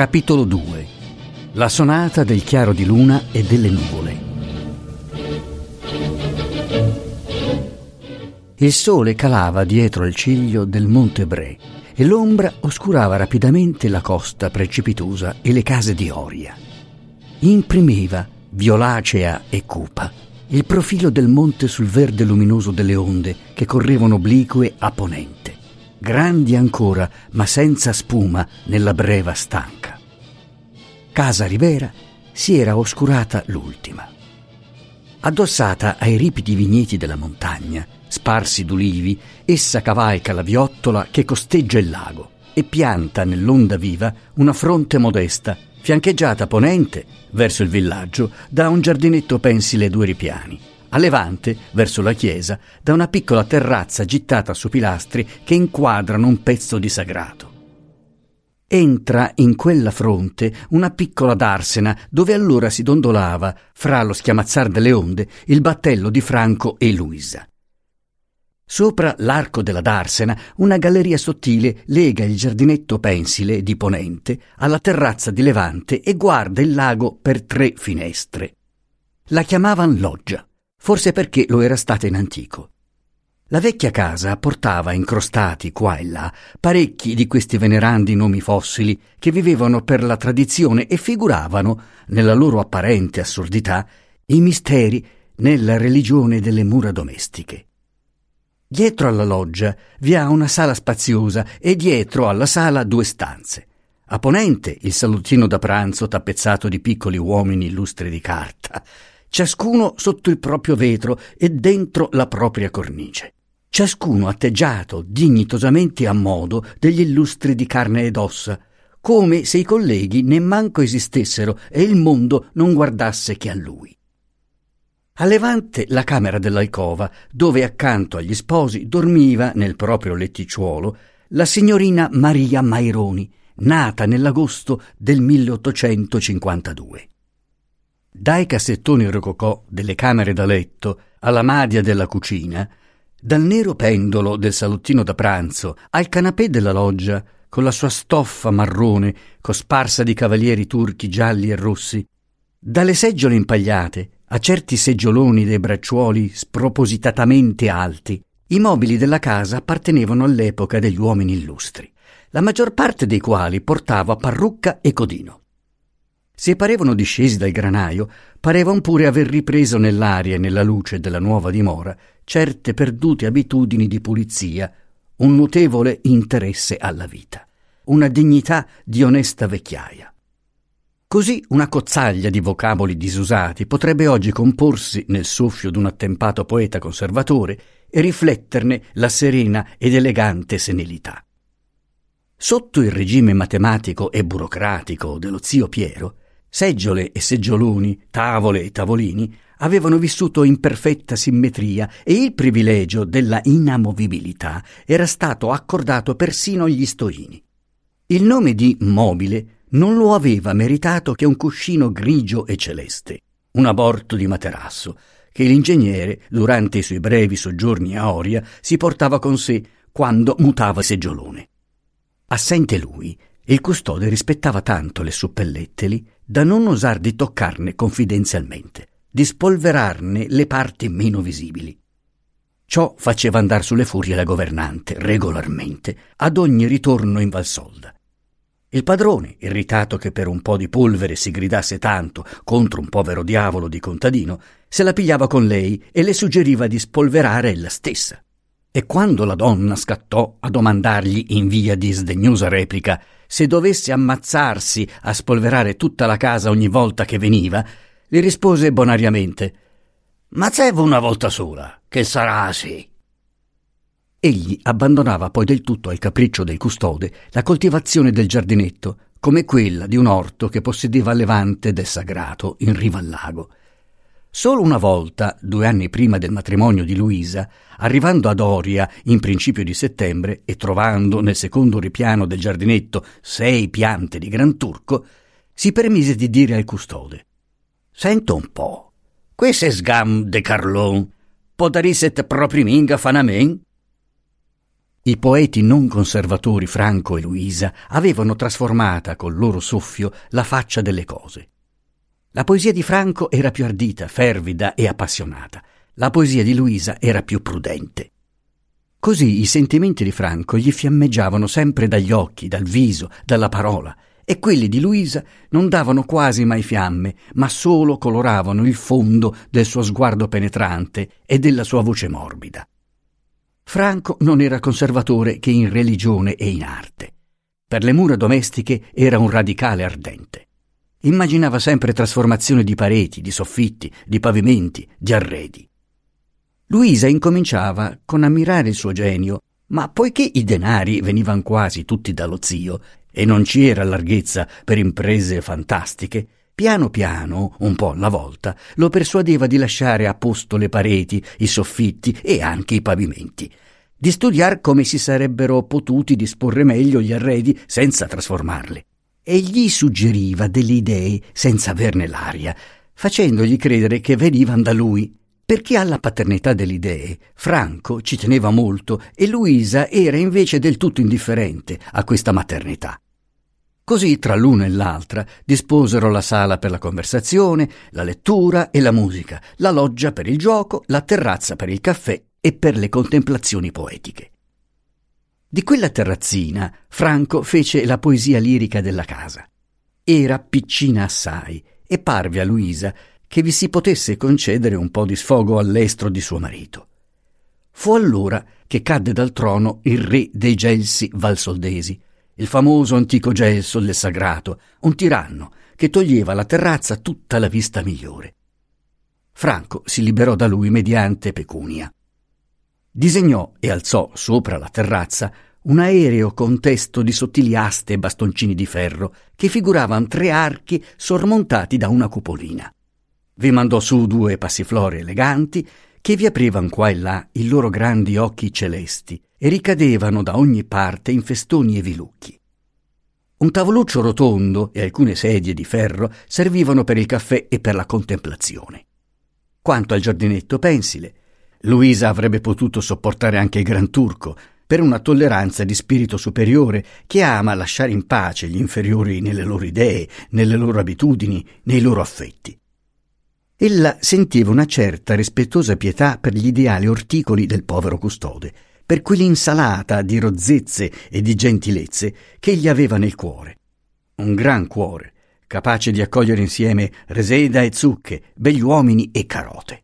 Capitolo 2 La sonata del chiaro di luna e delle nuvole Il sole calava dietro il ciglio del Monte Bre e l'ombra oscurava rapidamente la costa precipitosa e le case di Oria. Imprimeva, violacea e cupa, il profilo del monte sul verde luminoso delle onde che correvano oblique a ponente, grandi ancora ma senza spuma nella breva stanca. Casa Rivera si era oscurata l'ultima. Addossata ai ripidi vigneti della montagna, sparsi d'ulivi, essa cavalca la viottola che costeggia il lago e pianta nell'onda viva una fronte modesta, fiancheggiata a ponente, verso il villaggio, da un giardinetto pensile a due ripiani, a levante, verso la chiesa, da una piccola terrazza gittata su pilastri che inquadrano un pezzo di sagrato entra in quella fronte una piccola darsena dove allora si dondolava, fra lo schiamazzar delle onde, il battello di Franco e Luisa. Sopra l'arco della darsena una galleria sottile lega il giardinetto pensile di ponente alla terrazza di levante e guarda il lago per tre finestre. La chiamavan loggia, forse perché lo era stata in antico. La vecchia casa portava incrostati qua e là parecchi di questi venerandi nomi fossili che vivevano per la tradizione e figuravano, nella loro apparente assurdità, i misteri nella religione delle mura domestiche. Dietro alla loggia vi ha una sala spaziosa e dietro alla sala due stanze. A ponente il salottino da pranzo tappezzato di piccoli uomini illustri di carta, ciascuno sotto il proprio vetro e dentro la propria cornice ciascuno atteggiato dignitosamente a modo degli illustri di carne ed ossa, come se i colleghi nemmanco esistessero e il mondo non guardasse che a lui. A levante la camera dell'alcova, dove accanto agli sposi dormiva nel proprio letticciuolo la signorina Maria Maironi, nata nell'agosto del 1852. Dai cassettoni rococò delle camere da letto alla madia della cucina dal nero pendolo del salottino da pranzo al canapè della loggia, con la sua stoffa marrone cosparsa di cavalieri turchi gialli e rossi, dalle seggiole impagliate a certi seggioloni dei bracciuoli spropositatamente alti, i mobili della casa appartenevano all'epoca degli uomini illustri, la maggior parte dei quali portava parrucca e codino. Se parevano discesi dal granaio, parevano pure aver ripreso nell'aria e nella luce della nuova dimora certe perdute abitudini di pulizia, un notevole interesse alla vita, una dignità di onesta vecchiaia. Così una cozzaglia di vocaboli disusati potrebbe oggi comporsi nel soffio d'un attempato poeta conservatore e rifletterne la serena ed elegante senilità. Sotto il regime matematico e burocratico dello zio Piero, seggiole e seggioloni, tavole e tavolini avevano vissuto in perfetta simmetria e il privilegio della inamovibilità era stato accordato persino agli stoini. Il nome di mobile non lo aveva meritato che un cuscino grigio e celeste, un aborto di materasso, che l'ingegnere, durante i suoi brevi soggiorni a Oria, si portava con sé quando mutava seggiolone. Assente lui, il custode rispettava tanto le suppellettili da non osar di toccarne confidenzialmente di spolverarne le parti meno visibili. Ciò faceva andare sulle furie la governante, regolarmente, ad ogni ritorno in Valsolda. Il padrone, irritato che per un po' di polvere si gridasse tanto contro un povero diavolo di contadino, se la pigliava con lei e le suggeriva di spolverare ella stessa. E quando la donna scattò a domandargli in via di sdegnosa replica se dovesse ammazzarsi a spolverare tutta la casa ogni volta che veniva, gli rispose bonariamente Ma zevo una volta sola, che sarà sì. Egli abbandonava poi del tutto al capriccio del custode la coltivazione del giardinetto, come quella di un orto che possedeva a levante del sagrato in riva al lago. Solo una volta, due anni prima del matrimonio di Luisa, arrivando ad Oria in principio di settembre e trovando nel secondo ripiano del giardinetto sei piante di gran turco, si permise di dire al custode: Sento un po', questo è sgam de Carlon, podarisset proprio minga fanamen? I poeti non conservatori Franco e Luisa avevano trasformata col loro soffio la faccia delle cose. La poesia di Franco era più ardita, fervida e appassionata. La poesia di Luisa era più prudente. Così i sentimenti di Franco gli fiammeggiavano sempre dagli occhi, dal viso, dalla parola, e quelli di Luisa non davano quasi mai fiamme, ma solo coloravano il fondo del suo sguardo penetrante e della sua voce morbida. Franco non era conservatore che in religione e in arte. Per le mura domestiche era un radicale ardente. Immaginava sempre trasformazioni di pareti, di soffitti, di pavimenti, di arredi. Luisa incominciava con ammirare il suo genio, ma poiché i denari venivano quasi tutti dallo zio e non ci era larghezza per imprese fantastiche, piano piano, un po' alla volta, lo persuadeva di lasciare a posto le pareti, i soffitti e anche i pavimenti, di studiare come si sarebbero potuti disporre meglio gli arredi senza trasformarli e gli suggeriva delle idee senza averne l'aria, facendogli credere che venivano da lui. Perché alla paternità delle idee Franco ci teneva molto e Luisa era invece del tutto indifferente a questa maternità. Così tra l'una e l'altra disposero la sala per la conversazione, la lettura e la musica, la loggia per il gioco, la terrazza per il caffè e per le contemplazioni poetiche. Di quella terrazzina Franco fece la poesia lirica della casa. Era piccina assai e parve a Luisa che vi si potesse concedere un po' di sfogo all'estro di suo marito. Fu allora che cadde dal trono il re dei Gelsi Valsoldesi, il famoso antico Gelso del Sagrato, un tiranno che toglieva alla terrazza tutta la vista migliore. Franco si liberò da lui mediante pecunia. Disegnò e alzò sopra la terrazza un aereo contesto di sottili aste e bastoncini di ferro che figuravano tre archi sormontati da una cupolina. Vi mandò su due passiflori eleganti che vi aprivano qua e là i loro grandi occhi celesti e ricadevano da ogni parte in festoni e vilucchi. Un tavoluccio rotondo e alcune sedie di ferro servivano per il caffè e per la contemplazione. Quanto al giardinetto pensile, Luisa avrebbe potuto sopportare anche il Gran Turco, per una tolleranza di spirito superiore che ama lasciare in pace gli inferiori nelle loro idee, nelle loro abitudini, nei loro affetti. Ella sentiva una certa rispettosa pietà per gli ideali orticoli del povero custode, per quell'insalata di rozzezze e di gentilezze che egli aveva nel cuore. Un gran cuore, capace di accogliere insieme reseda e zucche, begli uomini e carote.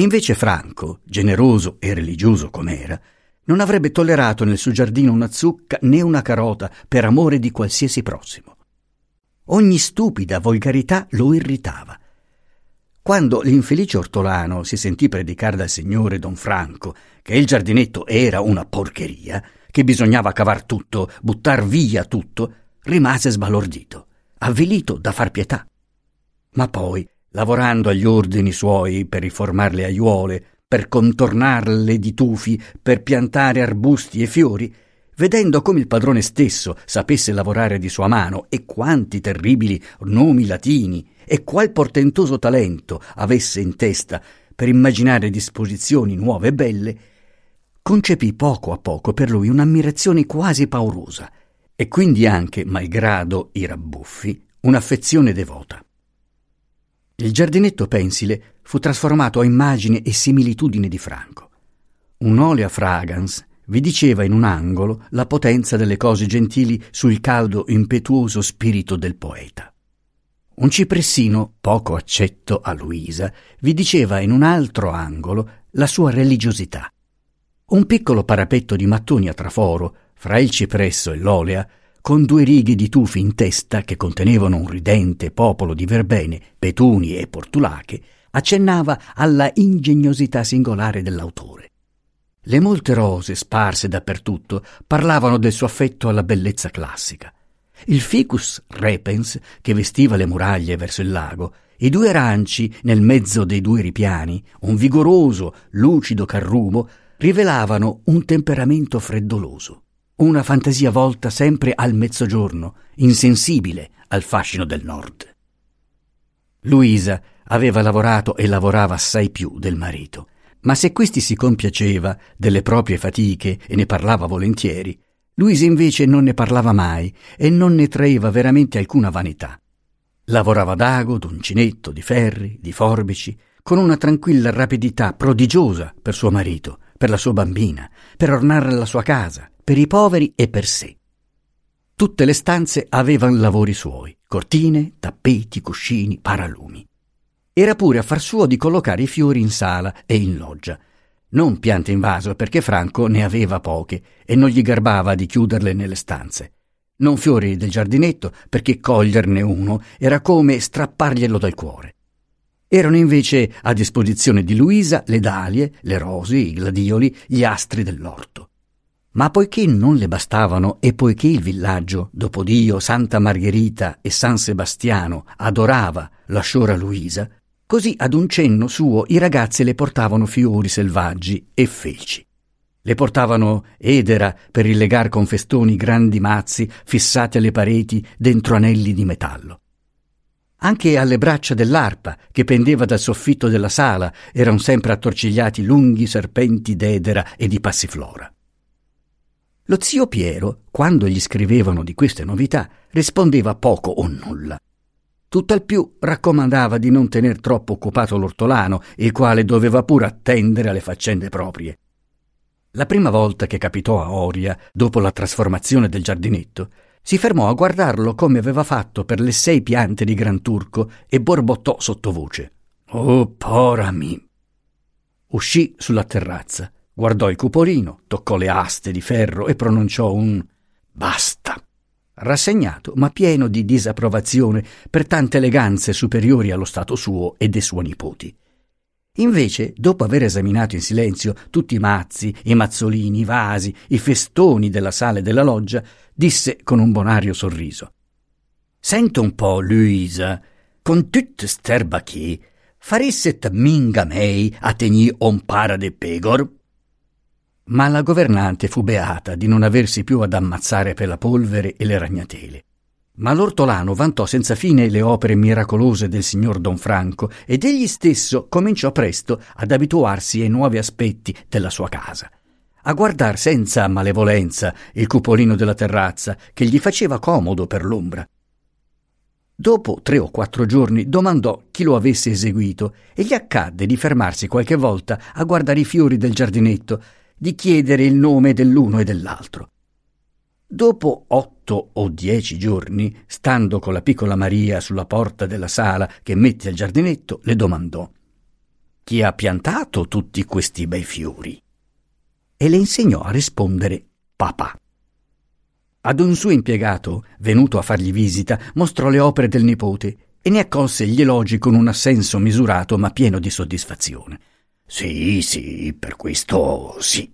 Invece Franco, generoso e religioso com'era, non avrebbe tollerato nel suo giardino una zucca né una carota per amore di qualsiasi prossimo. Ogni stupida volgarità lo irritava. Quando l'infelice ortolano si sentì predicare dal signore Don Franco che il giardinetto era una porcheria, che bisognava cavar tutto, buttar via tutto, rimase sbalordito, avvilito da far pietà. Ma poi, lavorando agli ordini suoi per riformar le aiuole, per contornarle di tufi, per piantare arbusti e fiori, vedendo come il padrone stesso sapesse lavorare di sua mano e quanti terribili nomi latini e qual portentoso talento avesse in testa per immaginare disposizioni nuove e belle, concepì poco a poco per lui un'ammirazione quasi paurosa e quindi anche, malgrado i rabbuffi, un'affezione devota. Il giardinetto pensile fu trasformato a immagine e similitudine di Franco. Un olea fragans vi diceva in un angolo la potenza delle cose gentili sul caldo impetuoso spirito del poeta. Un cipressino, poco accetto a Luisa, vi diceva in un altro angolo la sua religiosità. Un piccolo parapetto di mattoni a traforo, fra il cipresso e l'olea, con due righe di tufi in testa che contenevano un ridente popolo di verbene, petuni e portulache, accennava alla ingegnosità singolare dell'autore. Le molte rose sparse dappertutto parlavano del suo affetto alla bellezza classica. Il ficus repens, che vestiva le muraglie verso il lago, i due aranci nel mezzo dei due ripiani, un vigoroso, lucido carrumo, rivelavano un temperamento freddoloso, una fantasia volta sempre al mezzogiorno, insensibile al fascino del nord. Luisa aveva lavorato e lavorava assai più del marito, ma se questi si compiaceva delle proprie fatiche e ne parlava volentieri, Luisa invece non ne parlava mai e non ne traeva veramente alcuna vanità. Lavorava d'ago, d'uncinetto, di ferri, di forbici, con una tranquilla rapidità prodigiosa per suo marito, per la sua bambina, per ornare la sua casa, per i poveri e per sé. Tutte le stanze avevano lavori suoi, cortine, tappeti, cuscini, paralumi. Era pure a far suo di collocare i fiori in sala e in loggia. Non piante in vaso perché Franco ne aveva poche e non gli garbava di chiuderle nelle stanze non fiori del giardinetto, perché coglierne uno era come strapparglielo dal cuore. Erano invece a disposizione di Luisa le dalie, le rose, i gladioli, gli astri dell'orto. Ma poiché non le bastavano e poiché il villaggio, dopo Dio, Santa Margherita e San Sebastiano, adorava la sciora Luisa, così ad un cenno suo i ragazzi le portavano fiori selvaggi e feci. Le portavano edera per illegar con festoni grandi mazzi fissati alle pareti dentro anelli di metallo. Anche alle braccia dell'arpa, che pendeva dal soffitto della sala, erano sempre attorcigliati lunghi serpenti d'edera e di passiflora. Lo zio Piero, quando gli scrivevano di queste novità, rispondeva poco o nulla. Tutt'al più raccomandava di non tener troppo occupato l'ortolano, il quale doveva pure attendere alle faccende proprie. La prima volta che capitò a Oria, dopo la trasformazione del giardinetto, si fermò a guardarlo come aveva fatto per le sei piante di Gran Turco e borbottò sottovoce. Oh, porami! Uscì sulla terrazza, guardò il cupolino, toccò le aste di ferro e pronunciò un basta. Rassegnato, ma pieno di disapprovazione per tante eleganze superiori allo stato suo e dei suoi nipoti. Invece, dopo aver esaminato in silenzio tutti i mazzi, i mazzolini, i vasi, i festoni della sala e della loggia, disse con un bonario sorriso: Sento un po', Luisa, con tutte sterba che farisset minga mei a tegni un para de pegor? Ma la governante fu beata di non aversi più ad ammazzare per la polvere e le ragnatele. Ma l'ortolano vantò senza fine le opere miracolose del signor Don Franco ed egli stesso cominciò presto ad abituarsi ai nuovi aspetti della sua casa, a guardar senza malevolenza il cupolino della terrazza che gli faceva comodo per l'ombra. Dopo tre o quattro giorni domandò chi lo avesse eseguito e gli accadde di fermarsi qualche volta a guardare i fiori del giardinetto, di chiedere il nome dell'uno e dell'altro. Dopo otto o dieci giorni, stando con la piccola Maria sulla porta della sala che mette al giardinetto, le domandò Chi ha piantato tutti questi bei fiori? E le insegnò a rispondere papà. Ad un suo impiegato, venuto a fargli visita, mostrò le opere del nipote e ne accolse gli elogi con un assenso misurato ma pieno di soddisfazione. Sì, sì, per questo sì.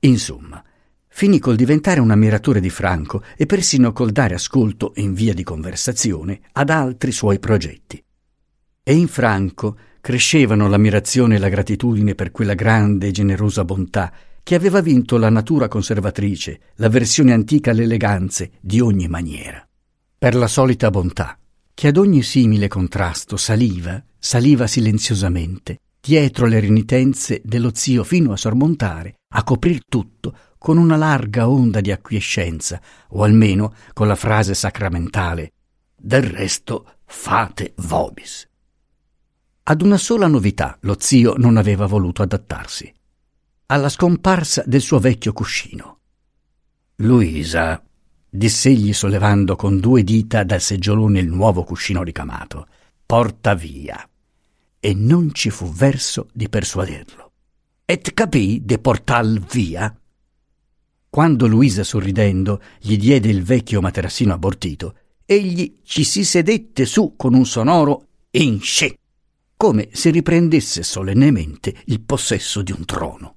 Insomma, finì col diventare un ammiratore di Franco e persino col dare ascolto in via di conversazione ad altri suoi progetti. E in Franco crescevano l'ammirazione e la gratitudine per quella grande e generosa bontà che aveva vinto la natura conservatrice, la versione antica alle eleganze di ogni maniera. Per la solita bontà, che ad ogni simile contrasto saliva, saliva silenziosamente, dietro le renitenze dello zio fino a sormontare, a coprir tutto con una larga onda di acquiescenza, o almeno con la frase sacramentale Del resto fate vobis. Ad una sola novità lo zio non aveva voluto adattarsi. Alla scomparsa del suo vecchio cuscino. Luisa, diss'egli sollevando con due dita dal seggiolone il nuovo cuscino ricamato, porta via. E non ci fu verso di persuaderlo. Et capì de portal via? Quando Luisa, sorridendo, gli diede il vecchio materassino abortito, egli ci si sedette su con un sonoro insce, come se riprendesse solennemente il possesso di un trono.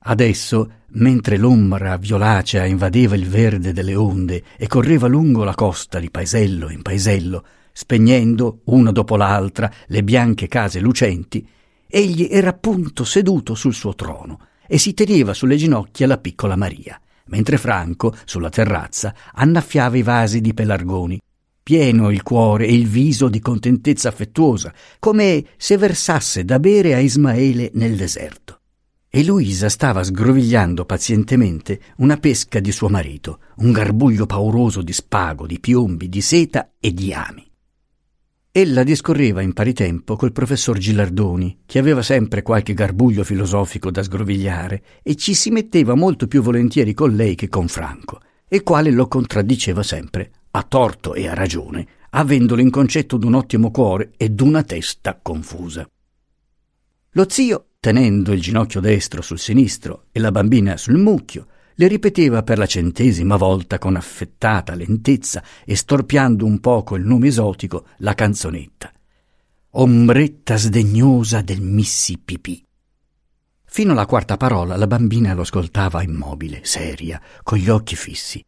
Adesso, mentre l'ombra violacea invadeva il verde delle onde e correva lungo la costa di paesello in paesello, spegnendo, una dopo l'altra, le bianche case lucenti, egli era appunto seduto sul suo trono e si teneva sulle ginocchia la piccola Maria, mentre Franco, sulla terrazza, annaffiava i vasi di pelargoni, pieno il cuore e il viso di contentezza affettuosa, come se versasse da bere a Ismaele nel deserto. E Luisa stava sgrovigliando pazientemente una pesca di suo marito, un garbuglio pauroso di spago, di piombi, di seta e di ami. Ella discorreva in pari tempo col professor Gilardoni, che aveva sempre qualche garbuglio filosofico da sgrovigliare, e ci si metteva molto più volentieri con lei che con Franco, il quale lo contraddiceva sempre, a torto e a ragione, avendolo in concetto d'un ottimo cuore e d'una testa confusa. Lo zio, tenendo il ginocchio destro sul sinistro e la bambina sul mucchio, le ripeteva per la centesima volta con affettata lentezza e storpiando un poco il nome esotico la canzonetta. Ombretta sdegnosa del Mississippi. Fino alla quarta parola la bambina lo ascoltava immobile, seria, con gli occhi fissi.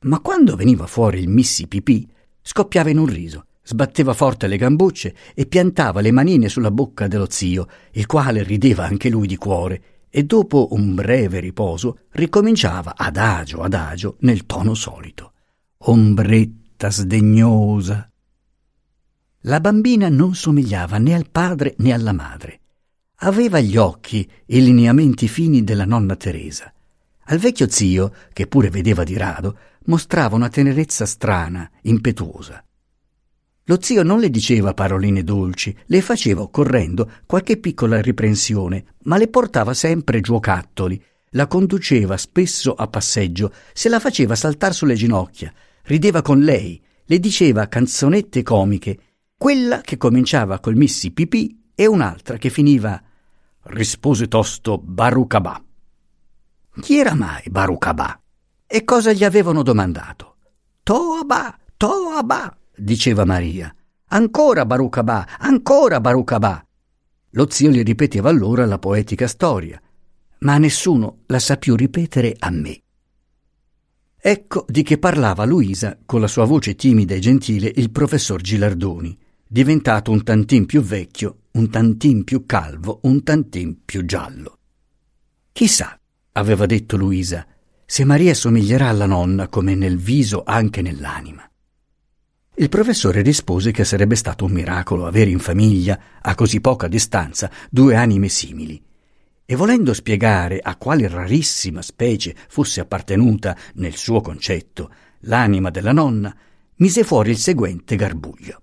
Ma quando veniva fuori il Mississippi, scoppiava in un riso sbatteva forte le gambucce e piantava le manine sulla bocca dello zio, il quale rideva anche lui di cuore, e dopo un breve riposo ricominciava adagio adagio nel tono solito. Ombretta sdegnosa. La bambina non somigliava né al padre né alla madre. Aveva gli occhi e i lineamenti fini della nonna Teresa. Al vecchio zio, che pure vedeva di rado, mostrava una tenerezza strana, impetuosa. Lo zio non le diceva paroline dolci, le faceva occorrendo qualche piccola riprensione, ma le portava sempre giocattoli, la conduceva spesso a passeggio, se la faceva saltar sulle ginocchia, rideva con lei, le diceva canzonette comiche, quella che cominciava col missi pipì e un'altra che finiva rispose tosto Barucabà. Chi era mai Barucabà? E cosa gli avevano domandato? Toabà, Toabà diceva Maria. Ancora Barucabà, ancora Barucabà. Lo zio gli ripeteva allora la poetica storia, ma nessuno la sa più ripetere a me. Ecco di che parlava Luisa con la sua voce timida e gentile il professor Gilardoni, diventato un tantin più vecchio, un tantin più calvo, un tantin più giallo. Chissà, aveva detto Luisa, se Maria somiglierà alla nonna come nel viso anche nell'anima. Il professore rispose che sarebbe stato un miracolo avere in famiglia, a così poca distanza, due anime simili. E volendo spiegare a quale rarissima specie fosse appartenuta, nel suo concetto, l'anima della nonna, mise fuori il seguente garbuglio.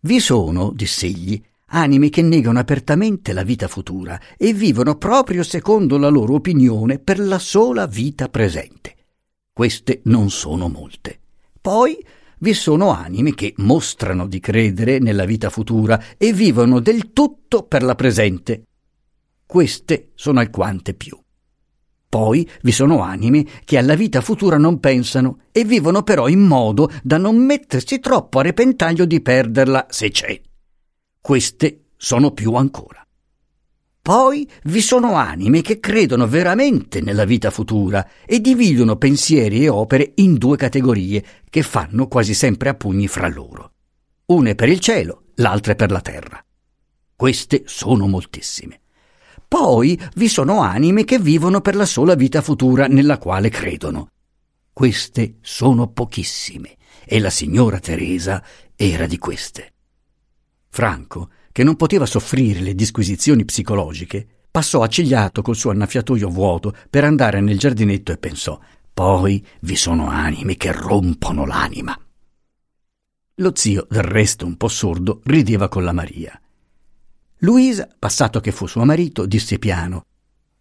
Vi sono, diss'egli, anime che negano apertamente la vita futura e vivono proprio secondo la loro opinione per la sola vita presente. Queste non sono molte. Poi vi sono anime che mostrano di credere nella vita futura e vivono del tutto per la presente. Queste sono alquante più. Poi vi sono anime che alla vita futura non pensano e vivono però in modo da non mettersi troppo a repentaglio di perderla se c'è. Queste sono più ancora. Poi vi sono anime che credono veramente nella vita futura e dividono pensieri e opere in due categorie che fanno quasi sempre a pugni fra loro. Une per il cielo, l'altra per la terra. Queste sono moltissime. Poi vi sono anime che vivono per la sola vita futura nella quale credono. Queste sono pochissime e la signora Teresa era di queste. Franco che non poteva soffrire le disquisizioni psicologiche, passò accigliato col suo annaffiatoio vuoto per andare nel giardinetto e pensò poi vi sono anime che rompono l'anima. Lo zio, del resto un po' sordo, rideva con la Maria. Luisa, passato che fu suo marito, disse piano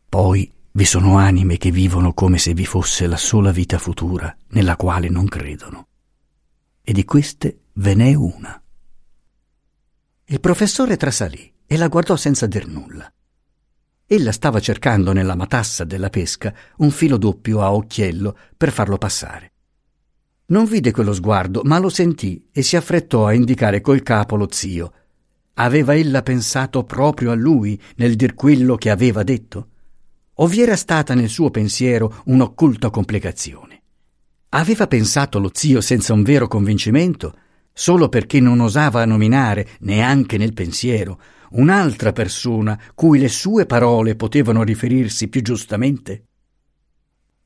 Poi vi sono anime che vivono come se vi fosse la sola vita futura, nella quale non credono. E di queste ve n'è una. Il professore trasalì e la guardò senza dir nulla. Ella stava cercando nella matassa della pesca un filo doppio a occhiello per farlo passare. Non vide quello sguardo, ma lo sentì e si affrettò a indicare col capo lo zio. Aveva ella pensato proprio a lui nel dir quello che aveva detto? O vi era stata nel suo pensiero un'occulta complicazione? Aveva pensato lo zio senza un vero convincimento? Solo perché non osava nominare, neanche nel pensiero, un'altra persona cui le sue parole potevano riferirsi più giustamente?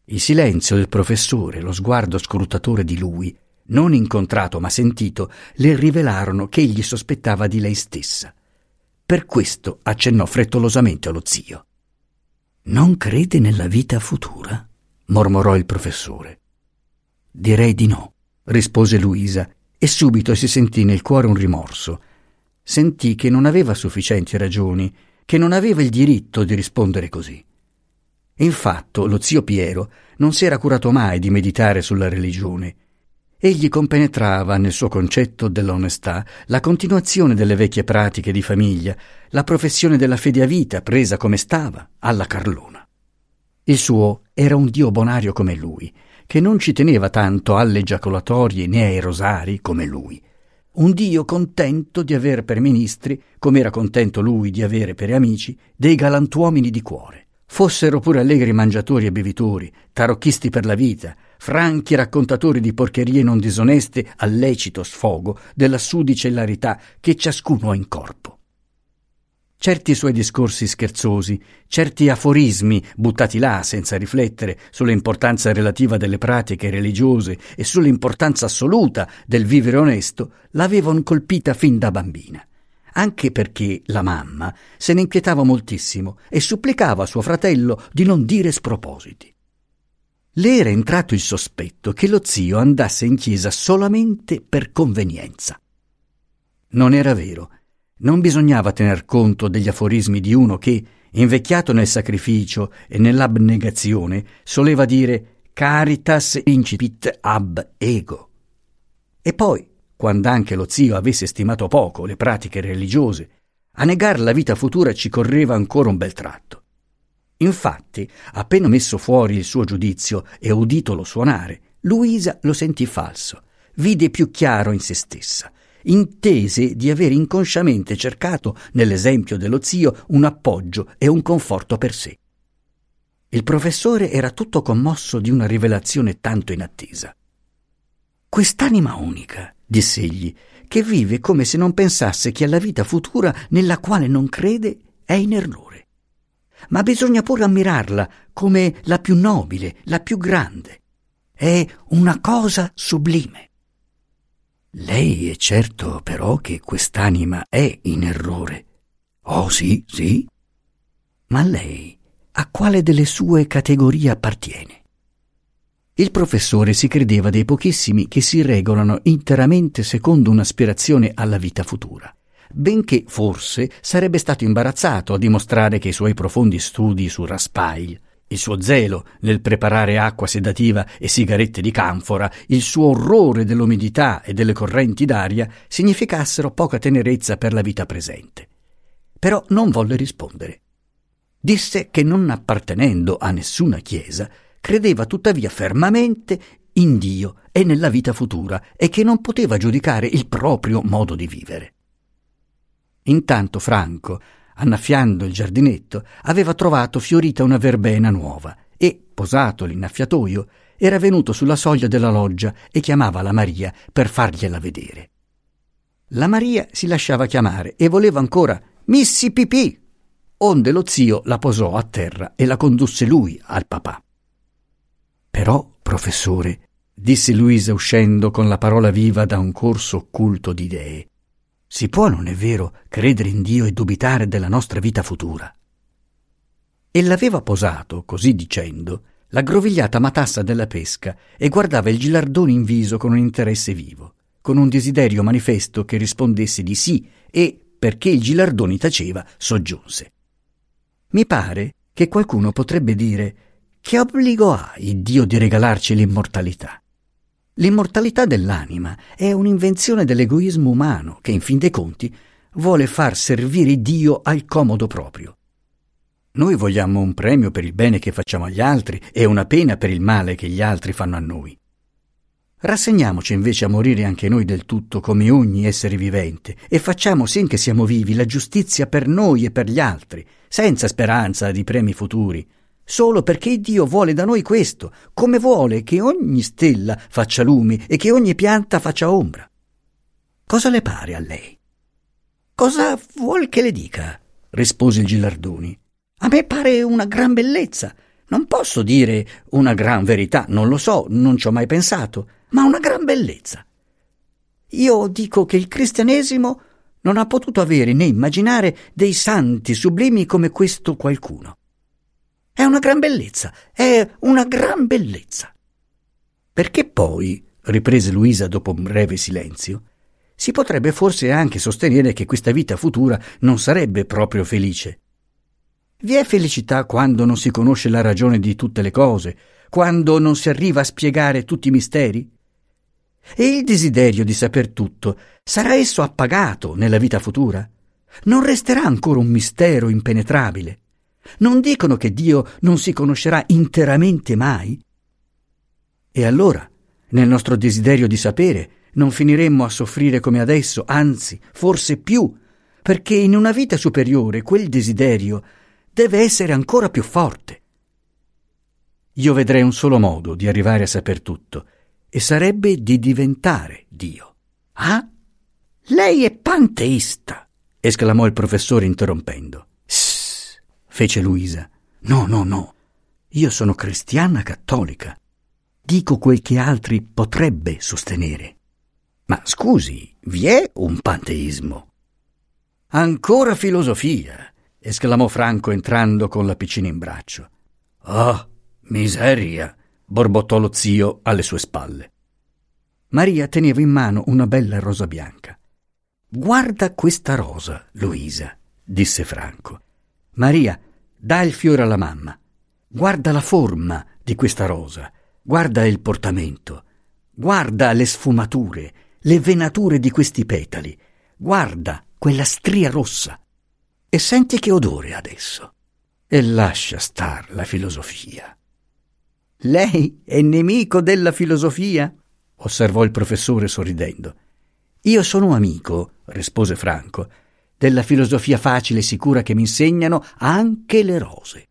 Il silenzio del professore, lo sguardo scrutatore di lui, non incontrato ma sentito, le rivelarono che egli sospettava di lei stessa. Per questo accennò frettolosamente allo zio. Non crede nella vita futura? mormorò il professore. Direi di no, rispose Luisa, e subito si sentì nel cuore un rimorso. Sentì che non aveva sufficienti ragioni, che non aveva il diritto di rispondere così. Infatti, lo zio Piero non si era curato mai di meditare sulla religione. Egli compenetrava nel suo concetto dell'onestà la continuazione delle vecchie pratiche di famiglia, la professione della fede a vita presa come stava alla Carlona. Il suo era un dio bonario come lui, che non ci teneva tanto alle giacolatorie né ai rosari come lui. Un dio contento di avere per ministri, come era contento lui di avere per amici, dei galantuomini di cuore fossero pure allegri mangiatori e bevitori, tarocchisti per la vita, franchi raccontatori di porcherie non disoneste al lecito sfogo della sudice ilarità che ciascuno ha in corpo. Certi suoi discorsi scherzosi, certi aforismi buttati là senza riflettere sull'importanza relativa delle pratiche religiose e sull'importanza assoluta del vivere onesto, l'avevano colpita fin da bambina anche perché la mamma se ne inquietava moltissimo e supplicava a suo fratello di non dire spropositi. Le era entrato il sospetto che lo zio andasse in chiesa solamente per convenienza. Non era vero. Non bisognava tener conto degli aforismi di uno che, invecchiato nel sacrificio e nell'abnegazione, soleva dire caritas incipit ab ego. E poi, quando anche lo zio avesse stimato poco le pratiche religiose, a negar la vita futura ci correva ancora un bel tratto. Infatti, appena messo fuori il suo giudizio e uditolo suonare, Luisa lo sentì falso, vide più chiaro in se stessa, intese di aver inconsciamente cercato nell'esempio dello zio un appoggio e un conforto per sé. Il professore era tutto commosso di una rivelazione tanto inattesa. Quest'anima unica, diss'egli, che vive come se non pensasse che alla vita futura nella quale non crede è in errore. Ma bisogna pure ammirarla come la più nobile, la più grande. È una cosa sublime. Lei è certo però che quest'anima è in errore. Oh sì, sì. Ma lei a quale delle sue categorie appartiene? Il professore si credeva dei pochissimi che si regolano interamente secondo un'aspirazione alla vita futura, benché forse sarebbe stato imbarazzato a dimostrare che i suoi profondi studi su Raspail, il suo zelo nel preparare acqua sedativa e sigarette di canfora, il suo orrore dell'umidità e delle correnti d'aria significassero poca tenerezza per la vita presente. Però non volle rispondere. Disse che non appartenendo a nessuna chiesa, credeva tuttavia fermamente in Dio e nella vita futura e che non poteva giudicare il proprio modo di vivere. Intanto Franco, annaffiando il giardinetto, aveva trovato fiorita una verbena nuova e, posato l'innaffiatoio, era venuto sulla soglia della loggia e chiamava la Maria per fargliela vedere. La Maria si lasciava chiamare e voleva ancora Missi Pipì, onde lo zio la posò a terra e la condusse lui al papà. Però, professore, disse Luisa uscendo con la parola viva da un corso occulto di idee, si può, non è vero, credere in Dio e dubitare della nostra vita futura? E l'aveva posato, così dicendo, l'aggrovigliata matassa della pesca e guardava il gilardone in viso con un interesse vivo, con un desiderio manifesto che rispondesse di sì e, perché il gilardone taceva, soggiunse. Mi pare che qualcuno potrebbe dire che obbligo ha il Dio di regalarci l'immortalità? L'immortalità dell'anima è un'invenzione dell'egoismo umano che, in fin dei conti, vuole far servire Dio al comodo proprio. Noi vogliamo un premio per il bene che facciamo agli altri e una pena per il male che gli altri fanno a noi. Rassegniamoci invece a morire anche noi del tutto come ogni essere vivente e facciamo sin che siamo vivi la giustizia per noi e per gli altri, senza speranza di premi futuri, solo perché Dio vuole da noi questo, come vuole che ogni stella faccia lume e che ogni pianta faccia ombra. Cosa le pare a lei? Cosa vuol che le dica? rispose il Gilardoni. A me pare una gran bellezza. Non posso dire una gran verità, non lo so, non ci ho mai pensato, ma una gran bellezza. Io dico che il cristianesimo non ha potuto avere né immaginare dei santi sublimi come questo qualcuno. È una gran bellezza, è una gran bellezza. Perché poi, riprese Luisa dopo un breve silenzio, si potrebbe forse anche sostenere che questa vita futura non sarebbe proprio felice. Vi è felicità quando non si conosce la ragione di tutte le cose, quando non si arriva a spiegare tutti i misteri? E il desiderio di saper tutto sarà esso appagato nella vita futura? Non resterà ancora un mistero impenetrabile? Non dicono che Dio non si conoscerà interamente mai? E allora, nel nostro desiderio di sapere, non finiremmo a soffrire come adesso, anzi, forse più, perché in una vita superiore quel desiderio deve essere ancora più forte. Io vedrei un solo modo di arrivare a saper tutto, e sarebbe di diventare Dio. Ah? Lei è panteista! esclamò il professore interrompendo. Fece Luisa. No, no, no. Io sono cristiana cattolica. Dico quel che altri potrebbe sostenere. Ma scusi, vi è un panteismo? Ancora filosofia, esclamò Franco entrando con la piccina in braccio. Oh, miseria! borbottò lo zio alle sue spalle. Maria teneva in mano una bella rosa bianca. Guarda questa rosa, Luisa, disse Franco. Maria, dà il fiore alla mamma. Guarda la forma di questa rosa, guarda il portamento, guarda le sfumature, le venature di questi petali, guarda quella stria rossa. E senti che odore adesso. E lascia star la filosofia. Lei è nemico della filosofia? osservò il professore sorridendo. Io sono amico, rispose Franco, della filosofia facile e sicura che mi insegnano anche le rose.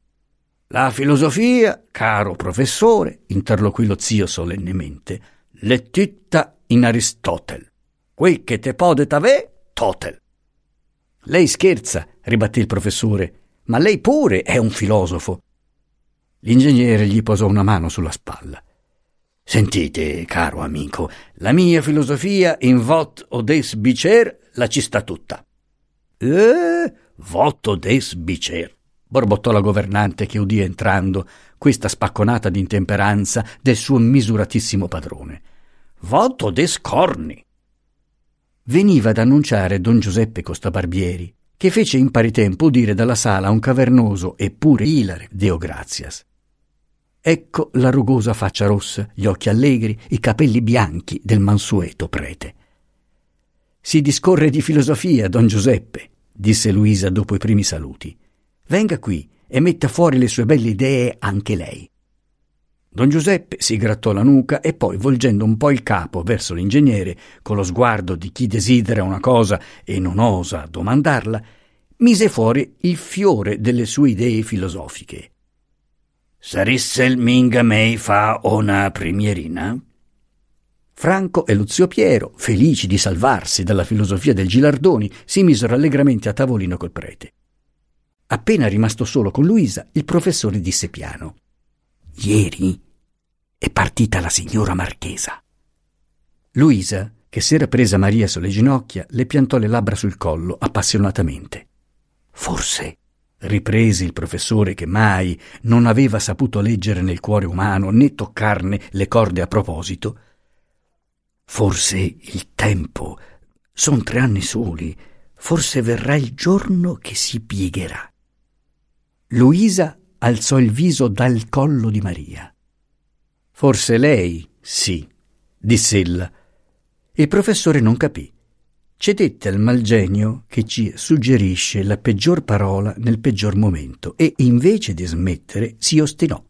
La filosofia, caro professore, interloquì lo zio solennemente, l'è tutta in Aristotele. Quel che te podet ave, totel. Lei scherza, ribatté il professore, ma lei pure è un filosofo. L'ingegnere gli posò una mano sulla spalla. Sentite, caro amico, la mia filosofia in vot o des bicer la ci sta tutta. Eh, vot o des bicer, borbottò la governante che udì entrando questa spacconata d'intemperanza del suo misuratissimo padrone. Vot o des corni. Veniva ad annunciare don Giuseppe Costabarbieri, che fece in pari tempo udire dalla sala un cavernoso e pure ilare Deo Gratias. Ecco la rugosa faccia rossa, gli occhi allegri, i capelli bianchi del mansueto prete. Si discorre di filosofia, don Giuseppe, disse Luisa dopo i primi saluti. Venga qui e metta fuori le sue belle idee anche lei. Don Giuseppe si grattò la nuca e poi, volgendo un po' il capo verso l'ingegnere, con lo sguardo di chi desidera una cosa e non osa domandarla, mise fuori il fiore delle sue idee filosofiche. Sarissel minga mei fa una primierina? Franco e lo zio Piero, felici di salvarsi dalla filosofia del Gilardoni, si misero allegramente a tavolino col prete. Appena rimasto solo con Luisa, il professore disse piano: Ieri è partita la signora Marchesa. Luisa, che s'era presa Maria sulle ginocchia, le piantò le labbra sul collo appassionatamente. Forse riprese il professore che mai non aveva saputo leggere nel cuore umano né toccarne le corde a proposito. Forse il tempo, son tre anni soli, forse verrà il giorno che si piegherà. Luisa alzò il viso dal collo di Maria. Forse lei, sì, diss'ella. Il professore non capì cedette al malgenio che ci suggerisce la peggior parola nel peggior momento e invece di smettere si ostinò.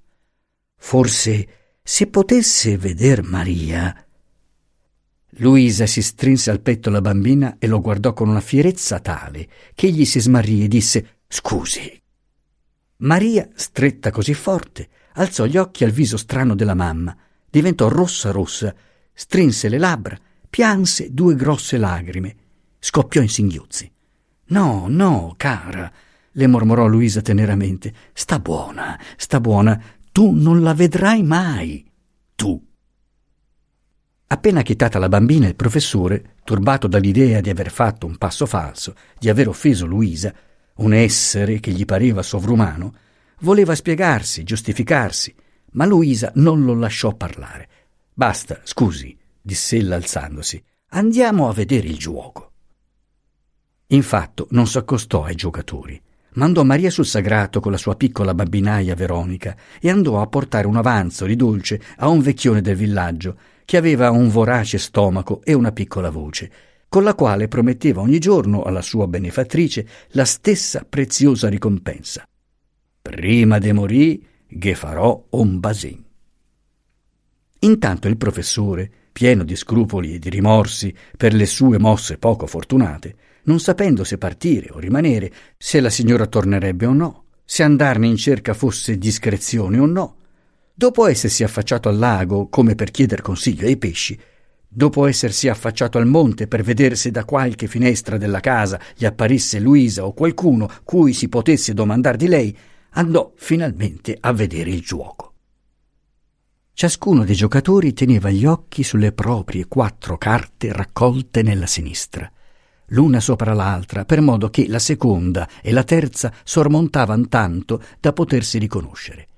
Forse se potesse veder Maria. Luisa si strinse al petto la bambina e lo guardò con una fierezza tale che egli si smarrì e disse Scusi. Maria, stretta così forte, alzò gli occhi al viso strano della mamma, diventò rossa rossa, strinse le labbra pianse due grosse lagrime, scoppiò in singhiozzi. No, no, cara, le mormorò Luisa teneramente. Sta buona, sta buona, tu non la vedrai mai. Tu. Appena quittata la bambina, il professore, turbato dall'idea di aver fatto un passo falso, di aver offeso Luisa, un essere che gli pareva sovrumano, voleva spiegarsi, giustificarsi, ma Luisa non lo lasciò parlare. Basta, scusi, diss'ella alzandosi. Andiamo a vedere il giuoco. Infatti non s'accostò ai giocatori. Mandò Maria sul sagrato con la sua piccola bambinaia Veronica e andò a portare un avanzo di dolce a un vecchione del villaggio che aveva un vorace stomaco e una piccola voce, con la quale prometteva ogni giorno alla sua benefattrice la stessa preziosa ricompensa. Prima de morì, che farò un basin. Intanto il professore, pieno di scrupoli e di rimorsi per le sue mosse poco fortunate, non sapendo se partire o rimanere, se la signora tornerebbe o no, se andarne in cerca fosse discrezione o no, dopo essersi affacciato al lago come per chiedere consiglio ai pesci, dopo essersi affacciato al monte per vedere se da qualche finestra della casa gli apparisse Luisa o qualcuno cui si potesse domandare di lei, andò finalmente a vedere il giuoco. Ciascuno dei giocatori teneva gli occhi sulle proprie quattro carte raccolte nella sinistra, l'una sopra l'altra, per modo che la seconda e la terza sormontavano tanto da potersi riconoscere.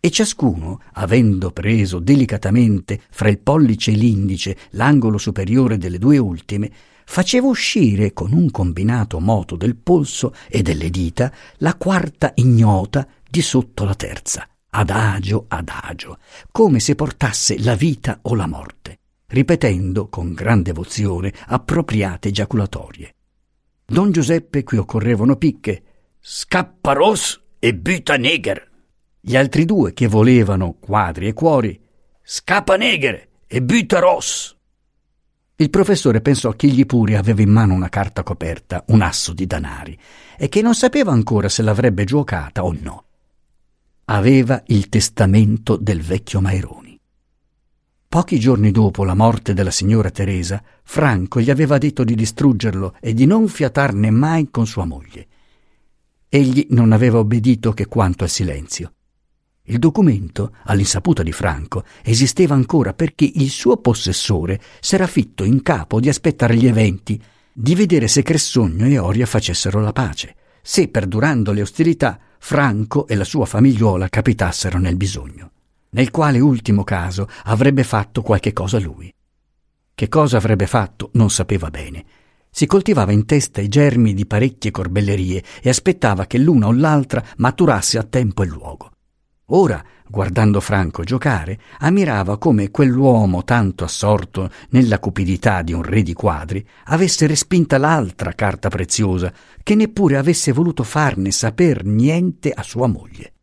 E ciascuno, avendo preso delicatamente fra il pollice e l'indice l'angolo superiore delle due ultime, faceva uscire con un combinato moto del polso e delle dita la quarta ignota di sotto la terza adagio adagio, come se portasse la vita o la morte, ripetendo con gran devozione appropriate ejaculatorie. Don Giuseppe qui occorrevano picche, scapparos e buta neger. Gli altri due che volevano quadri e cuori, scappa neger e buta ros. Il professore pensò che egli pure aveva in mano una carta coperta, un asso di danari, e che non sapeva ancora se l'avrebbe giocata o no aveva il testamento del vecchio Maironi. Pochi giorni dopo la morte della signora Teresa, Franco gli aveva detto di distruggerlo e di non fiatarne mai con sua moglie. Egli non aveva obbedito che quanto al silenzio. Il documento, all'insaputa di Franco, esisteva ancora perché il suo possessore s'era fitto in capo di aspettare gli eventi, di vedere se Cressogno e Oria facessero la pace, se, perdurando le ostilità, Franco e la sua famigliuola capitassero nel bisogno, nel quale ultimo caso avrebbe fatto qualche cosa lui. Che cosa avrebbe fatto non sapeva bene. Si coltivava in testa i germi di parecchie corbellerie e aspettava che l'una o l'altra maturasse a tempo e luogo. Ora, guardando Franco giocare, ammirava come quell'uomo tanto assorto nella cupidità di un re di quadri avesse respinta l'altra carta preziosa, che neppure avesse voluto farne saper niente a sua moglie.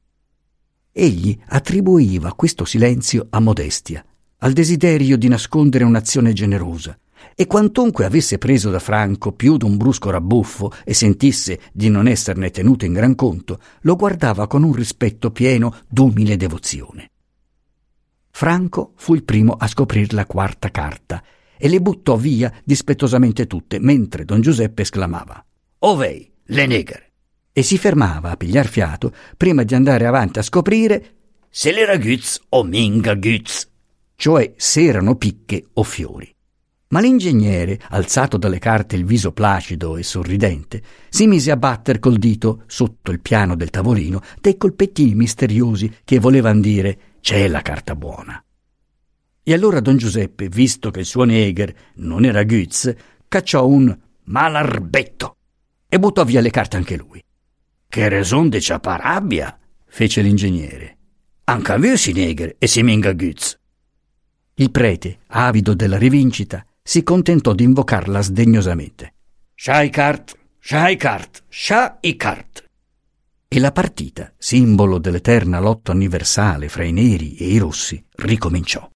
Egli attribuiva questo silenzio a modestia, al desiderio di nascondere un'azione generosa, e quantunque avesse preso da Franco più d'un brusco rabbuffo e sentisse di non esserne tenuto in gran conto, lo guardava con un rispetto pieno d'umile devozione. Franco fu il primo a scoprir la quarta carta e le buttò via dispettosamente tutte, mentre don Giuseppe esclamava Ovei, le negre! E si fermava a pigliar fiato prima di andare avanti a scoprire se l'era Gütz o Minga Gütz, cioè se erano picche o fiori. Ma l'ingegnere, alzato dalle carte il viso placido e sorridente, si mise a batter col dito sotto il piano del tavolino dei colpettini misteriosi che volevano dire c'è la carta buona. E allora don Giuseppe, visto che il suo neger non era Gütz, cacciò un malarbetto e buttò via le carte anche lui. Che raison de ciaparabbia, fece l'ingegnere. Anche a me si neger e si minga Gütz. Il prete, avido della rivincita, si contentò di invocarla sdegnosamente. Shaikart, Shaikart, Shaikart. E la partita, simbolo dell'eterna lotta universale fra i neri e i rossi, ricominciò.